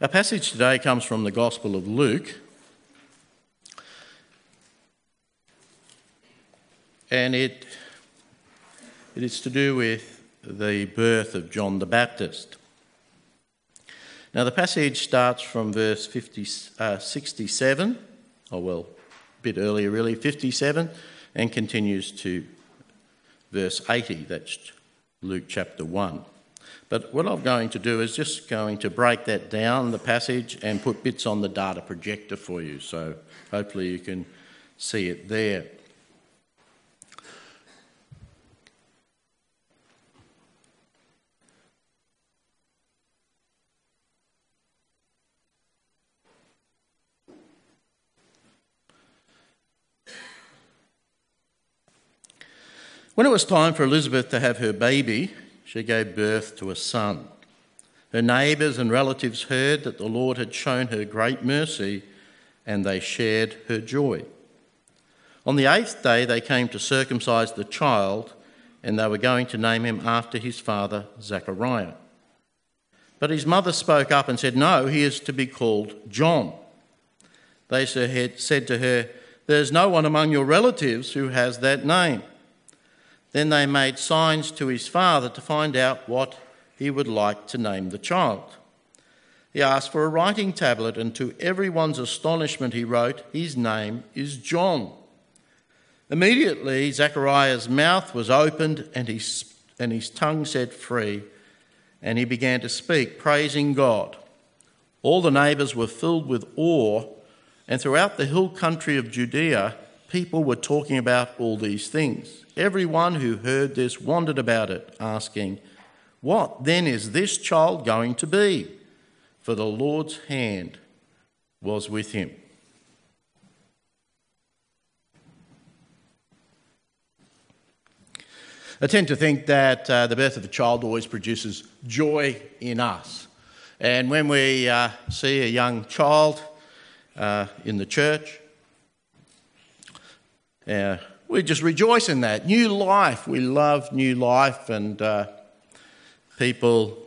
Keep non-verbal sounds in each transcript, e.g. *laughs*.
Our passage today comes from the Gospel of Luke. And it, it is to do with the birth of John the Baptist. Now, the passage starts from verse 50, uh, 67, or well, a bit earlier, really, 57, and continues to verse 80. That's Luke chapter 1. But what I'm going to do is just going to break that down, the passage, and put bits on the data projector for you. So hopefully you can see it there. When it was time for Elizabeth to have her baby, she gave birth to a son. Her neighbours and relatives heard that the Lord had shown her great mercy, and they shared her joy. On the eighth day, they came to circumcise the child, and they were going to name him after his father, Zechariah. But his mother spoke up and said, No, he is to be called John. They said to her, There's no one among your relatives who has that name. Then they made signs to his father to find out what he would like to name the child. He asked for a writing tablet, and to everyone's astonishment, he wrote, His name is John. Immediately, Zechariah's mouth was opened and his, and his tongue set free, and he began to speak, praising God. All the neighbours were filled with awe, and throughout the hill country of Judea, people were talking about all these things. Everyone who heard this wondered about it, asking, What then is this child going to be? For the Lord's hand was with him. I tend to think that uh, the birth of a child always produces joy in us. And when we uh, see a young child uh, in the church, uh, we just rejoice in that. New life. We love new life, and uh, people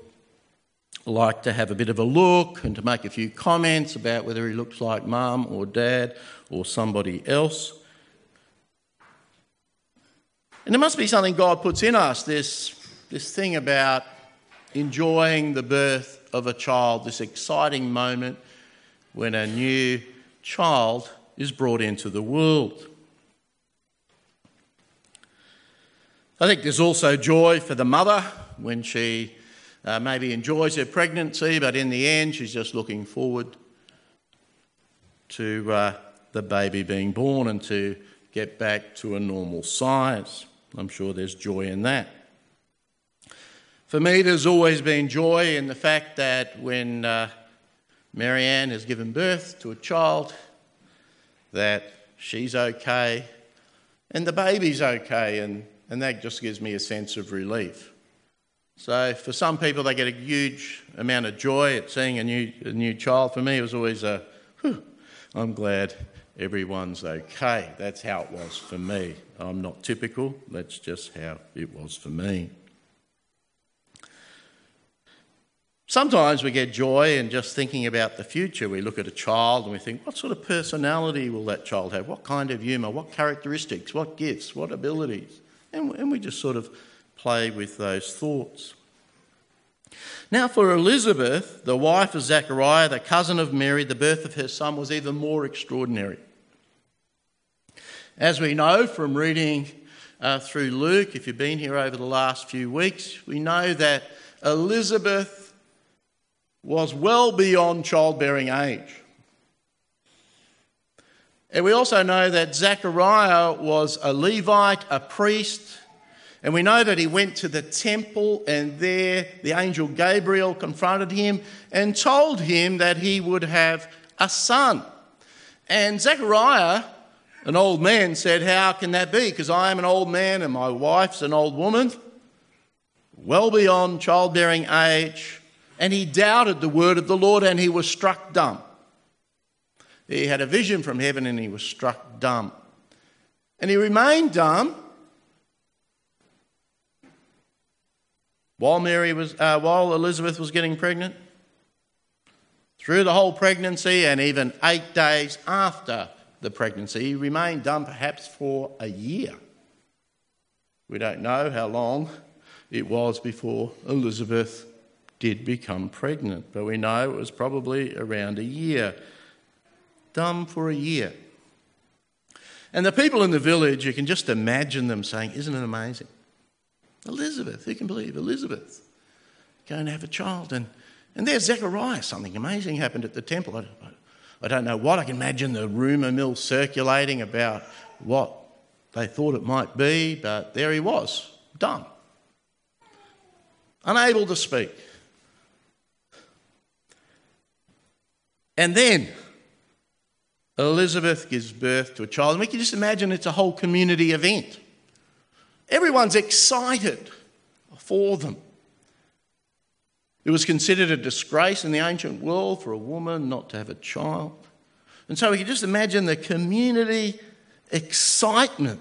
like to have a bit of a look and to make a few comments about whether he looks like mum or dad or somebody else. And there must be something God puts in us this, this thing about enjoying the birth of a child, this exciting moment when a new child is brought into the world. I think there's also joy for the mother when she uh, maybe enjoys her pregnancy, but in the end, she's just looking forward to uh, the baby being born and to get back to a normal size. I'm sure there's joy in that. For me, there's always been joy in the fact that when uh, Marianne has given birth to a child, that she's okay and the baby's okay and and that just gives me a sense of relief. So, for some people, they get a huge amount of joy at seeing a new, a new child. For me, it was always a, I'm glad everyone's okay. That's how it was for me. I'm not typical, that's just how it was for me. Sometimes we get joy in just thinking about the future. We look at a child and we think, what sort of personality will that child have? What kind of humour? What characteristics? What gifts? What abilities? And, and we just sort of play with those thoughts. Now, for Elizabeth, the wife of Zechariah, the cousin of Mary, the birth of her son was even more extraordinary. As we know from reading uh, through Luke, if you've been here over the last few weeks, we know that Elizabeth was well beyond childbearing age. And we also know that Zechariah was a Levite, a priest, and we know that he went to the temple, and there the angel Gabriel confronted him and told him that he would have a son. And Zechariah, an old man, said, How can that be? Because I am an old man and my wife's an old woman, well beyond childbearing age. And he doubted the word of the Lord and he was struck dumb. He had a vision from heaven and he was struck dumb. And he remained dumb while Mary was, uh, while Elizabeth was getting pregnant. Through the whole pregnancy and even eight days after the pregnancy, he remained dumb perhaps for a year. We don't know how long it was before Elizabeth did become pregnant, but we know it was probably around a year. Dumb for a year. And the people in the village, you can just imagine them saying, Isn't it amazing? Elizabeth, who can believe Elizabeth going to have a child? And, and there's Zechariah. Something amazing happened at the temple. I, I don't know what. I can imagine the rumour mill circulating about what they thought it might be, but there he was, dumb, unable to speak. And then Elizabeth gives birth to a child. And we can just imagine it's a whole community event. Everyone's excited for them. It was considered a disgrace in the ancient world for a woman not to have a child. And so we can just imagine the community excitement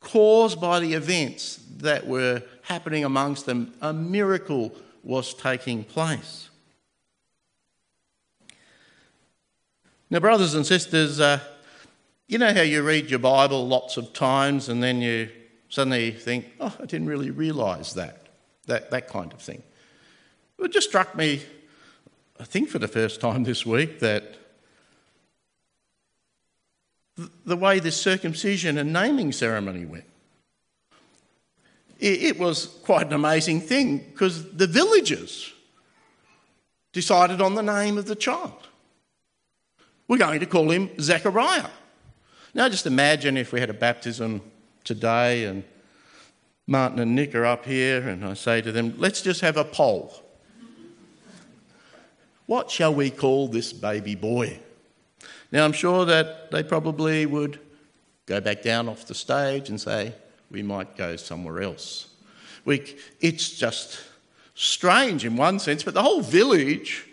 caused by the events that were happening amongst them. A miracle was taking place. Now, brothers and sisters, uh, you know how you read your Bible lots of times and then you suddenly think, oh, I didn't really realise that, that, that kind of thing. It just struck me, I think for the first time this week, that the way this circumcision and naming ceremony went. It was quite an amazing thing because the villagers decided on the name of the child. We're going to call him Zechariah. Now, just imagine if we had a baptism today and Martin and Nick are up here, and I say to them, let's just have a poll. What shall we call this baby boy? Now, I'm sure that they probably would go back down off the stage and say, we might go somewhere else. We, it's just strange in one sense, but the whole village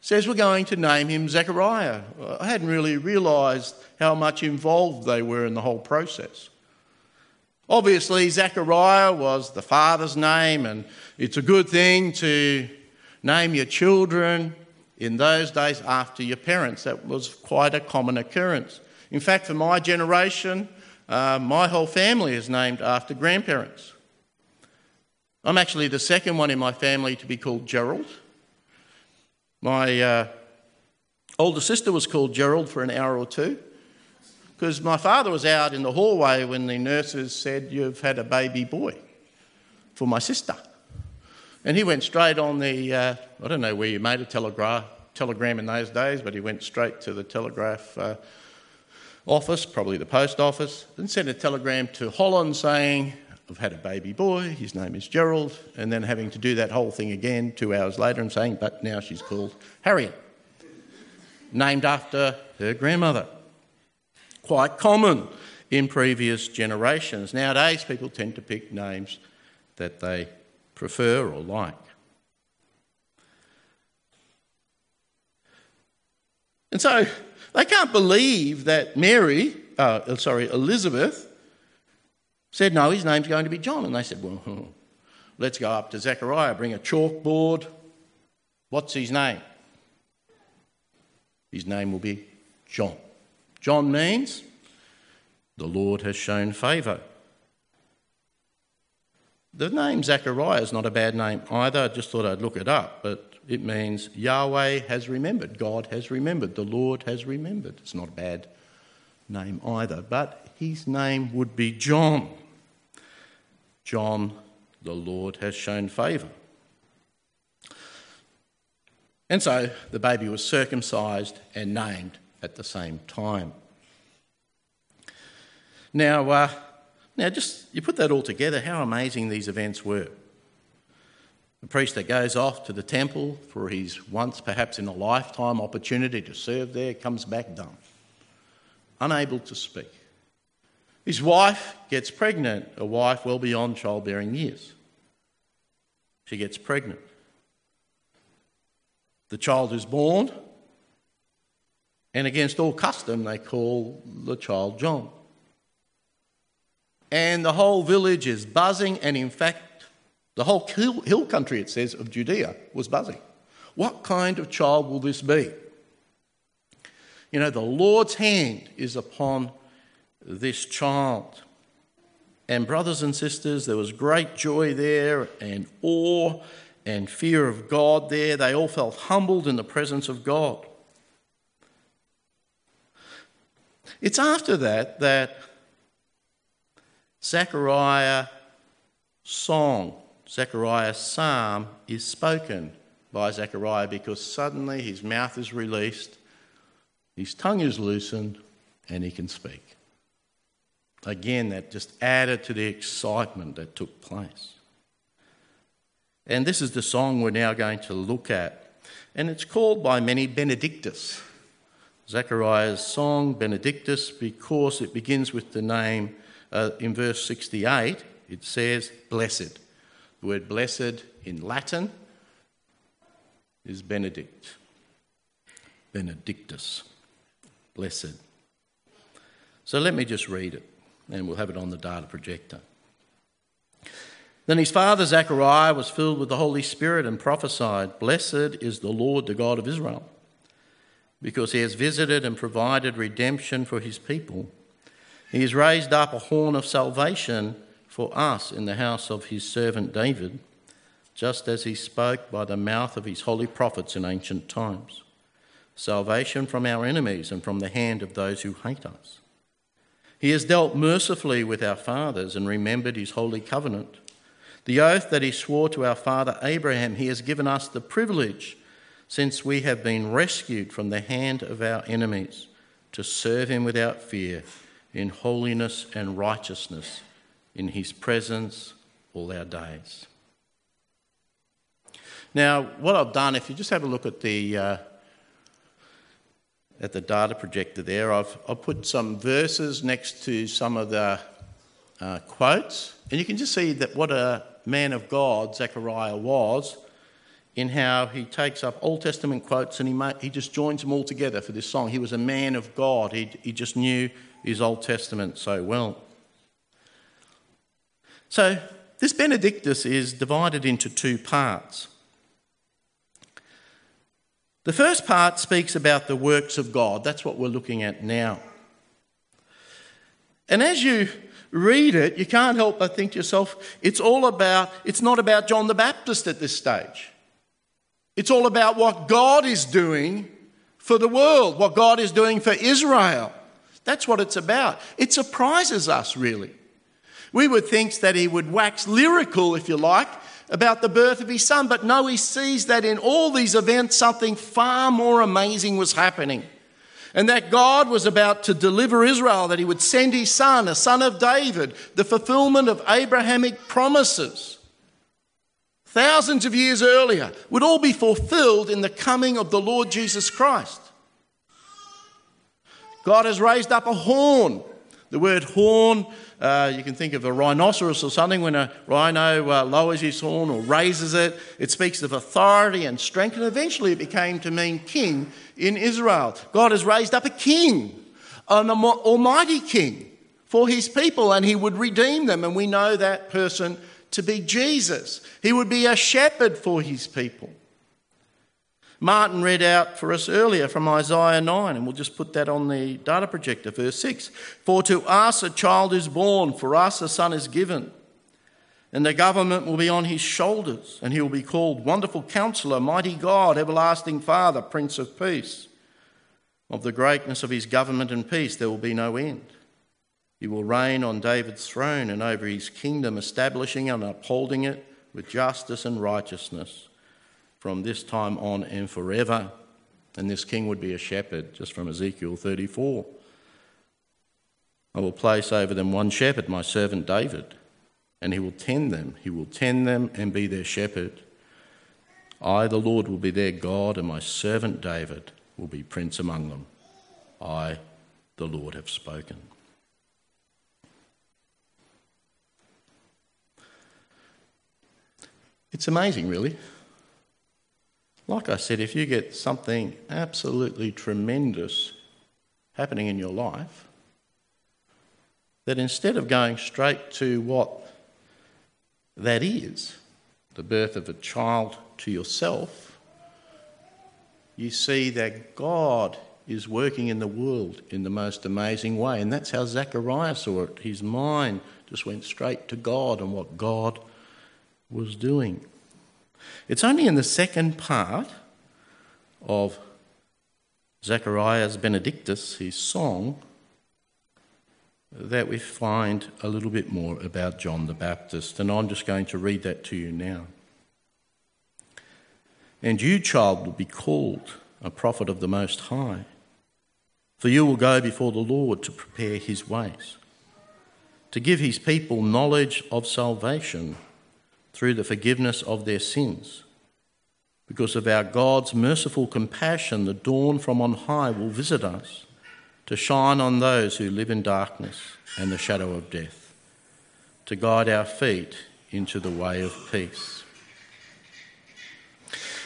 says we're going to name him Zechariah. I hadn't really realised how much involved they were in the whole process. Obviously, Zechariah was the father's name, and it's a good thing to name your children in those days after your parents. That was quite a common occurrence. In fact, for my generation, uh, my whole family is named after grandparents. I'm actually the second one in my family to be called Gerald. My uh, older sister was called Gerald for an hour or two because my father was out in the hallway when the nurses said, You've had a baby boy for my sister. And he went straight on the, uh, I don't know where you made a telegraph, telegram in those days, but he went straight to the telegraph uh, office, probably the post office, and sent a telegram to Holland saying, I've had a baby boy, his name is Gerald, and then having to do that whole thing again two hours later and saying, but now she's called Harriet, named after her grandmother. Quite common in previous generations. Nowadays, people tend to pick names that they prefer or like. And so they can't believe that Mary, uh, sorry, Elizabeth, said, No, his name's going to be John. And they said, Well, hmm. let's go up to Zechariah, bring a chalkboard. What's his name? His name will be John. John means the Lord has shown favour. The name Zechariah is not a bad name either. I just thought I'd look it up, but it means Yahweh has remembered. God has remembered. The Lord has remembered. It's not a bad name either, but his name would be John. John, the Lord has shown favour. And so the baby was circumcised and named at the same time. Now, uh, now just you put that all together, how amazing these events were. The priest that goes off to the temple for his once, perhaps in a lifetime opportunity to serve there, comes back dumb, unable to speak. His wife gets pregnant, a wife well beyond childbearing years. She gets pregnant. The child is born, and against all custom, they call the child John. And the whole village is buzzing, and in fact, the whole hill country, it says, of Judea was buzzing. What kind of child will this be? You know, the Lord's hand is upon this child. And, brothers and sisters, there was great joy there and awe and fear of God there. They all felt humbled in the presence of God. It's after that that Zechariah song, Zechariah's psalm, is spoken by Zechariah because suddenly his mouth is released, his tongue is loosened, and he can speak. Again, that just added to the excitement that took place. And this is the song we're now going to look at. And it's called by many Benedictus. Zechariah's song, Benedictus, because it begins with the name uh, in verse 68, it says blessed. The word blessed in Latin is Benedict. Benedictus. Blessed. So let me just read it and we'll have it on the data projector. Then his father Zechariah was filled with the Holy Spirit and prophesied, Blessed is the Lord, the God of Israel, because he has visited and provided redemption for his people. He has raised up a horn of salvation for us in the house of his servant David, just as he spoke by the mouth of his holy prophets in ancient times. Salvation from our enemies and from the hand of those who hate us he has dealt mercifully with our fathers and remembered his holy covenant. The oath that he swore to our father Abraham, he has given us the privilege, since we have been rescued from the hand of our enemies, to serve him without fear, in holiness and righteousness, in his presence all our days. Now, what I've done, if you just have a look at the uh, at the data projector there, I've, I've put some verses next to some of the uh, quotes, and you can just see that what a man of God Zechariah was in how he takes up Old Testament quotes and he, he just joins them all together for this song. He was a man of God, he, he just knew his Old Testament so well. So, this Benedictus is divided into two parts. The first part speaks about the works of God. That's what we're looking at now. And as you read it, you can't help but think to yourself, it's all about, it's not about John the Baptist at this stage. It's all about what God is doing for the world, what God is doing for Israel. That's what it's about. It surprises us, really. We would think that he would wax lyrical, if you like, about the birth of his son. But no, he sees that in all these events, something far more amazing was happening. And that God was about to deliver Israel, that he would send his son, a son of David, the fulfillment of Abrahamic promises. Thousands of years earlier, would all be fulfilled in the coming of the Lord Jesus Christ. God has raised up a horn. The word horn uh, you can think of a rhinoceros or something when a rhino uh, lowers his horn or raises it. It speaks of authority and strength, and eventually it became to mean king in Israel. God has raised up a king, an almighty king for his people, and he would redeem them. And we know that person to be Jesus. He would be a shepherd for his people. Martin read out for us earlier from Isaiah 9, and we'll just put that on the data projector, verse 6. For to us a child is born, for us a son is given, and the government will be on his shoulders, and he will be called Wonderful Counselor, Mighty God, Everlasting Father, Prince of Peace. Of the greatness of his government and peace there will be no end. He will reign on David's throne and over his kingdom, establishing and upholding it with justice and righteousness from this time on and forever. And this king would be a shepherd, just from Ezekiel 34. I will place over them one shepherd, my servant David, and he will tend them. He will tend them and be their shepherd. I, the Lord, will be their God, and my servant David will be prince among them. I, the Lord, have spoken. It's amazing, really. Like I said, if you get something absolutely tremendous happening in your life, that instead of going straight to what that is, the birth of a child to yourself, you see that God is working in the world in the most amazing way. And that's how Zechariah saw it. His mind just went straight to God and what God was doing. It's only in the second part of Zechariah's Benedictus, his song, that we find a little bit more about John the Baptist. And I'm just going to read that to you now. And you, child, will be called a prophet of the Most High, for you will go before the Lord to prepare his ways, to give his people knowledge of salvation through the forgiveness of their sins. Because of our God's merciful compassion, the dawn from on high will visit us to shine on those who live in darkness and the shadow of death, to guide our feet into the way of peace.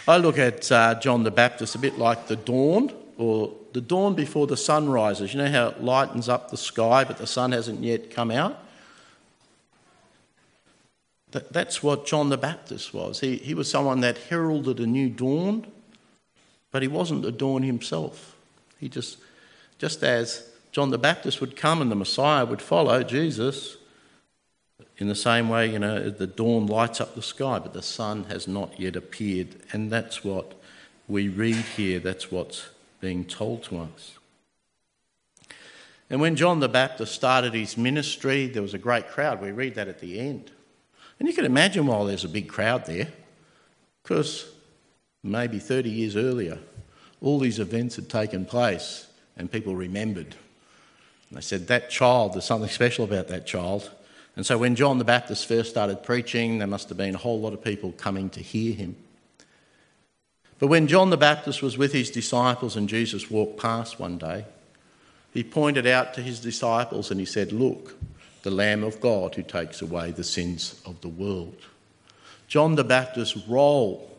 I look at uh, John the Baptist a bit like the dawn, or the dawn before the sun rises. You know how it lightens up the sky, but the sun hasn't yet come out? That, that's what John the Baptist was. He, he was someone that heralded a new dawn, but he wasn't the dawn himself. He just just as John the Baptist would come and the Messiah would follow Jesus, in the same way, you know, the dawn lights up the sky, but the sun has not yet appeared. And that's what we read here, that's what's being told to us. And when John the Baptist started his ministry, there was a great crowd. We read that at the end. And you can imagine why there's a big crowd there, because maybe 30 years earlier, all these events had taken place and people remembered. And they said, That child, there's something special about that child. And so when John the Baptist first started preaching, there must have been a whole lot of people coming to hear him. But when John the Baptist was with his disciples and Jesus walked past one day, he pointed out to his disciples and he said, Look, the Lamb of God who takes away the sins of the world. John the Baptist's role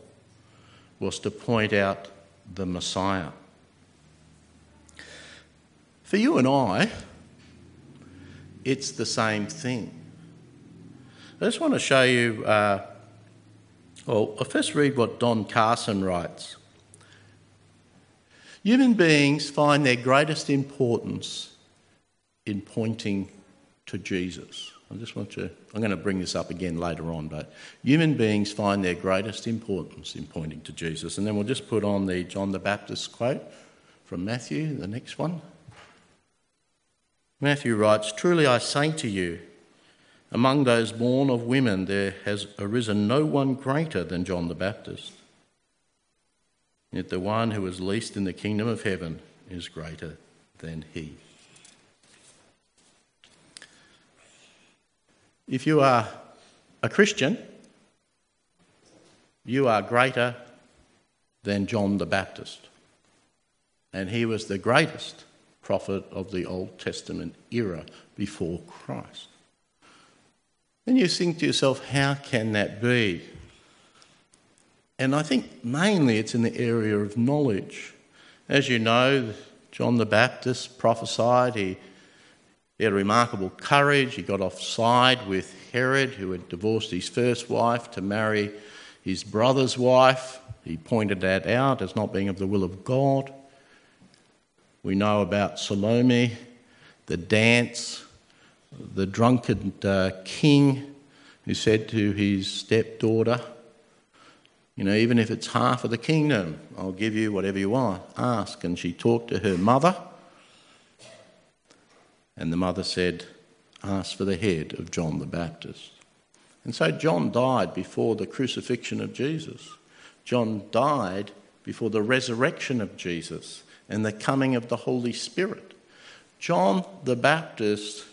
was to point out the Messiah. For you and I, it's the same thing. I just want to show you, uh, well, I'll first read what Don Carson writes. Human beings find their greatest importance in pointing to Jesus. I just want to, I'm going to bring this up again later on, but human beings find their greatest importance in pointing to Jesus. And then we'll just put on the John the Baptist quote from Matthew, the next one. Matthew writes Truly I say to you, among those born of women there has arisen no one greater than John the Baptist. Yet the one who is least in the kingdom of heaven is greater than he. If you are a Christian, you are greater than John the Baptist. And he was the greatest prophet of the Old Testament era before Christ. And you think to yourself, how can that be? And I think mainly it's in the area of knowledge. As you know, John the Baptist prophesied, he, he had remarkable courage. He got offside with Herod, who had divorced his first wife to marry his brother's wife. He pointed that out as not being of the will of God. We know about Salome, the dance, the drunken uh, king who said to his stepdaughter, You know, even if it's half of the kingdom, I'll give you whatever you want. Ask. And she talked to her mother, and the mother said, Ask for the head of John the Baptist. And so John died before the crucifixion of Jesus. John died before the resurrection of Jesus and the coming of the Holy Spirit. John the Baptist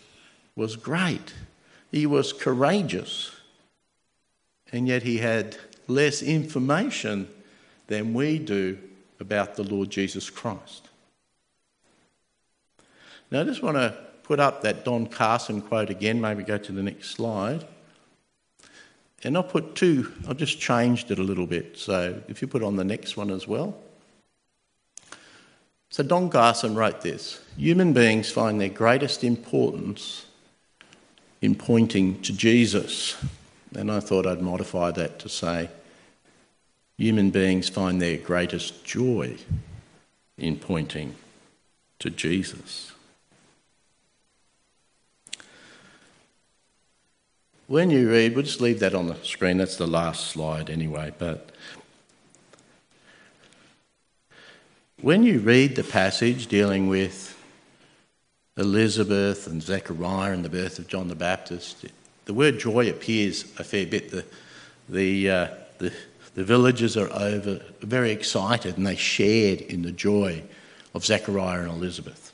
was great, he was courageous, and yet he had less information than we do about the Lord Jesus Christ. Now, I just want to put up that Don Carson quote again, maybe go to the next slide. And I'll put two, I've just changed it a little bit. So if you put on the next one as well. So Don Carson wrote this Human beings find their greatest importance in pointing to Jesus. And I thought I'd modify that to say, human beings find their greatest joy in pointing to Jesus. When you read, we'll just leave that on the screen, that's the last slide anyway, but when you read the passage dealing with Elizabeth and Zechariah and the birth of John the Baptist, the word joy appears a fair bit. The, the, uh, the, the villagers are over, very excited and they shared in the joy of Zechariah and Elizabeth.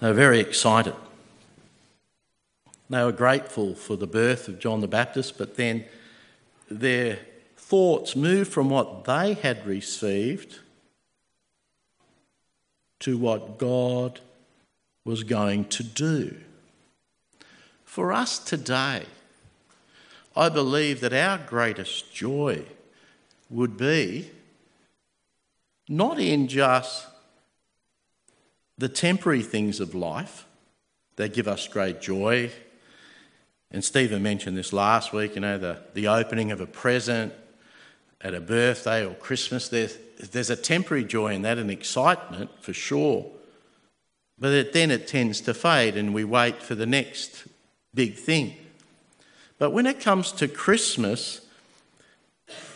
They were very excited. They were grateful for the birth of John the Baptist, but then their thoughts moved from what they had received to what God was going to do. For us today, I believe that our greatest joy would be not in just the temporary things of life that give us great joy. And Stephen mentioned this last week, you know, the, the opening of a present at a birthday or Christmas. There's, there's a temporary joy in that, an excitement for sure. But it, then it tends to fade and we wait for the next big thing. But when it comes to Christmas,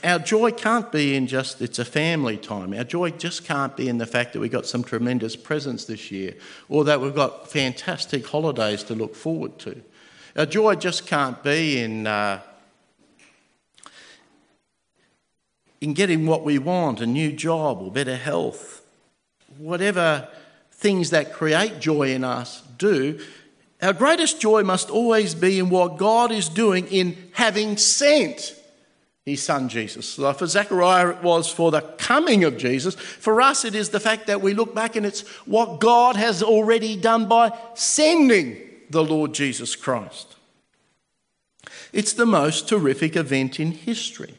our joy can't be in just it's a family time. Our joy just can't be in the fact that we got some tremendous presents this year or that we've got fantastic holidays to look forward to. Our joy just can't be in, uh, in getting what we want a new job or better health. Whatever things that create joy in us do, our greatest joy must always be in what God is doing in having sent his son Jesus. So for Zechariah, it was for the coming of Jesus. For us, it is the fact that we look back and it's what God has already done by sending the Lord Jesus Christ. It's the most terrific event in history.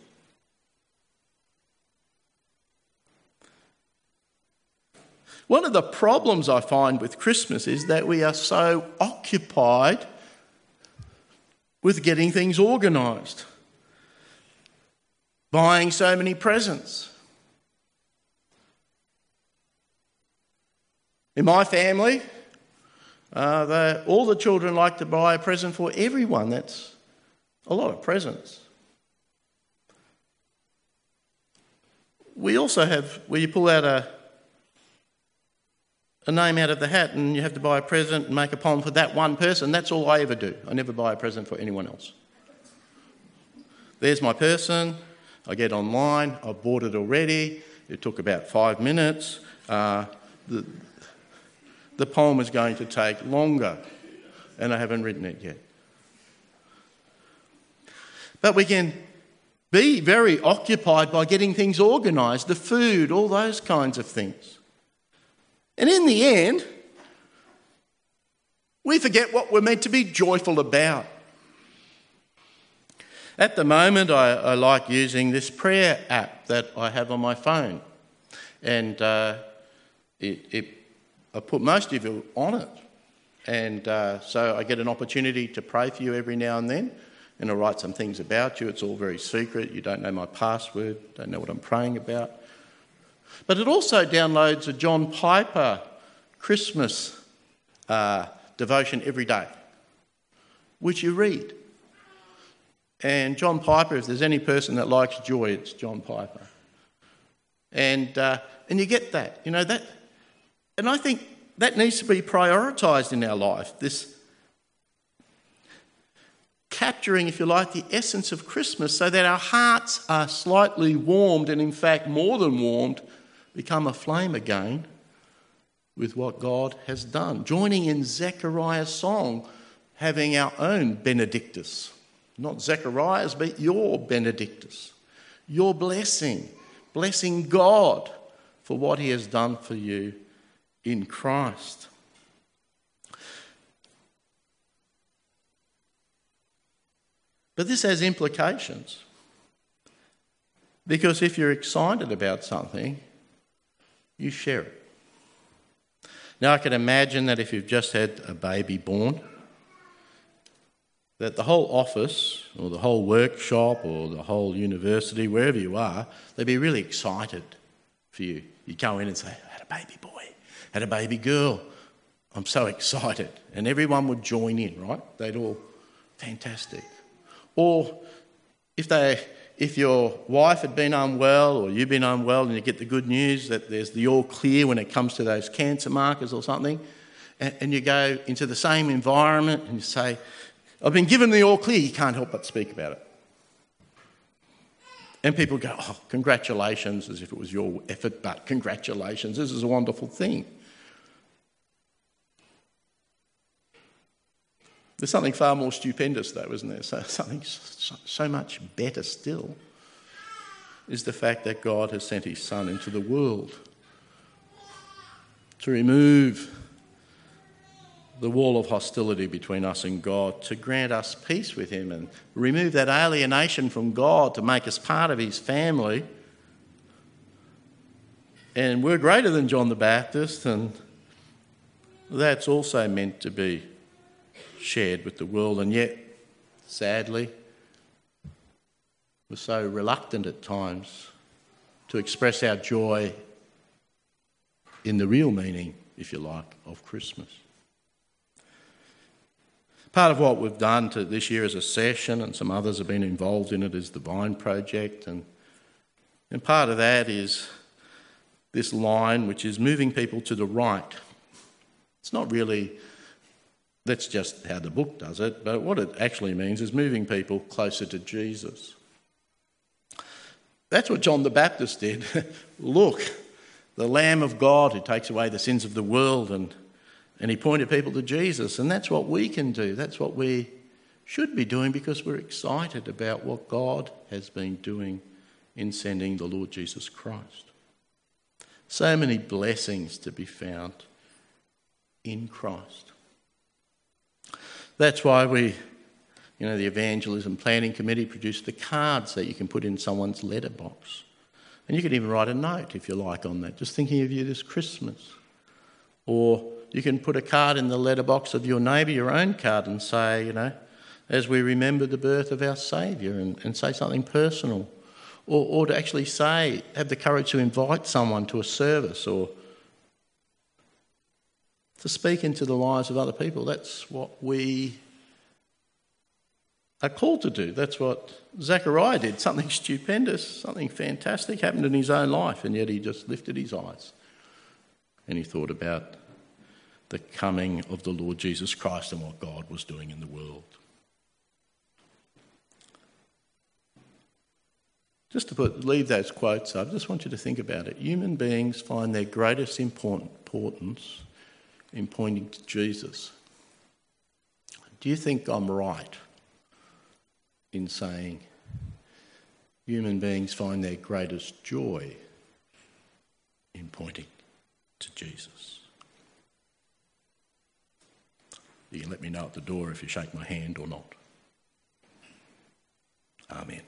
One of the problems I find with Christmas is that we are so occupied with getting things organised, buying so many presents. In my family, uh, all the children like to buy a present for everyone. That's a lot of presents. We also have, where you pull out a a name out of the hat and you have to buy a present and make a poem for that one person. That's all I ever do. I never buy a present for anyone else. There's my person. I get online. I've bought it already. It took about five minutes. Uh, the, the poem is going to take longer, and I haven't written it yet. But we can be very occupied by getting things organised, the food, all those kinds of things. And in the end, we forget what we're meant to be joyful about. At the moment, I, I like using this prayer app that I have on my phone. And uh, it, it, I put most of you on it. And uh, so I get an opportunity to pray for you every now and then. And I write some things about you. It's all very secret. You don't know my password, don't know what I'm praying about. But it also downloads a John Piper Christmas uh, devotion every day, which you read. And John Piper, if there's any person that likes joy, it's John Piper. And, uh, and you get that, you know, that. And I think that needs to be prioritised in our life. This capturing, if you like, the essence of Christmas so that our hearts are slightly warmed and, in fact, more than warmed become aflame again with what God has done. Joining in Zechariah's song, having our own Benedictus. Not Zechariah's, but your Benedictus. Your blessing. Blessing God for what he has done for you in Christ. But this has implications. Because if you're excited about something, you share it. Now, I can imagine that if you've just had a baby born that the whole office or the whole workshop or the whole university, wherever you are, they'd be really excited for you. You'd go in and say, I had a baby boy, had a baby girl. I'm so excited. And everyone would join in, right? They'd all, fantastic. Or if they if your wife had been unwell or you've been unwell and you get the good news that there's the all clear when it comes to those cancer markers or something, and, and you go into the same environment and you say, I've been given the all clear, you can't help but speak about it. And people go, Oh, congratulations, as if it was your effort, but congratulations, this is a wonderful thing. There's something far more stupendous, though, isn't there? So, *laughs* something so, so much better still is the fact that God has sent his Son into the world to remove the wall of hostility between us and God, to grant us peace with him and remove that alienation from God to make us part of his family. And we're greater than John the Baptist, and that's also meant to be shared with the world, and yet, sadly, we're so reluctant at times to express our joy in the real meaning, if you like, of Christmas. Part of what we've done to this year as a session, and some others have been involved in it, is the Vine Project. And, and part of that is this line, which is moving people to the right. It's not really that's just how the book does it, but what it actually means is moving people closer to Jesus. That's what John the Baptist did. *laughs* Look, the Lamb of God who takes away the sins of the world, and, and he pointed people to Jesus. And that's what we can do. That's what we should be doing because we're excited about what God has been doing in sending the Lord Jesus Christ. So many blessings to be found in Christ. That's why we, you know, the Evangelism Planning Committee produced the cards that you can put in someone's letterbox. And you can even write a note, if you like, on that, just thinking of you this Christmas. Or you can put a card in the letterbox of your neighbour, your own card, and say, you know, as we remember the birth of our Saviour, and, and say something personal. Or, or to actually say, have the courage to invite someone to a service or to speak into the lives of other people. That's what we are called to do. That's what Zechariah did. Something stupendous, something fantastic happened in his own life, and yet he just lifted his eyes and he thought about the coming of the Lord Jesus Christ and what God was doing in the world. Just to put, leave those quotes up, I just want you to think about it. Human beings find their greatest importance in pointing to Jesus. Do you think I'm right in saying human beings find their greatest joy in pointing to Jesus? You can let me know at the door if you shake my hand or not. Amen.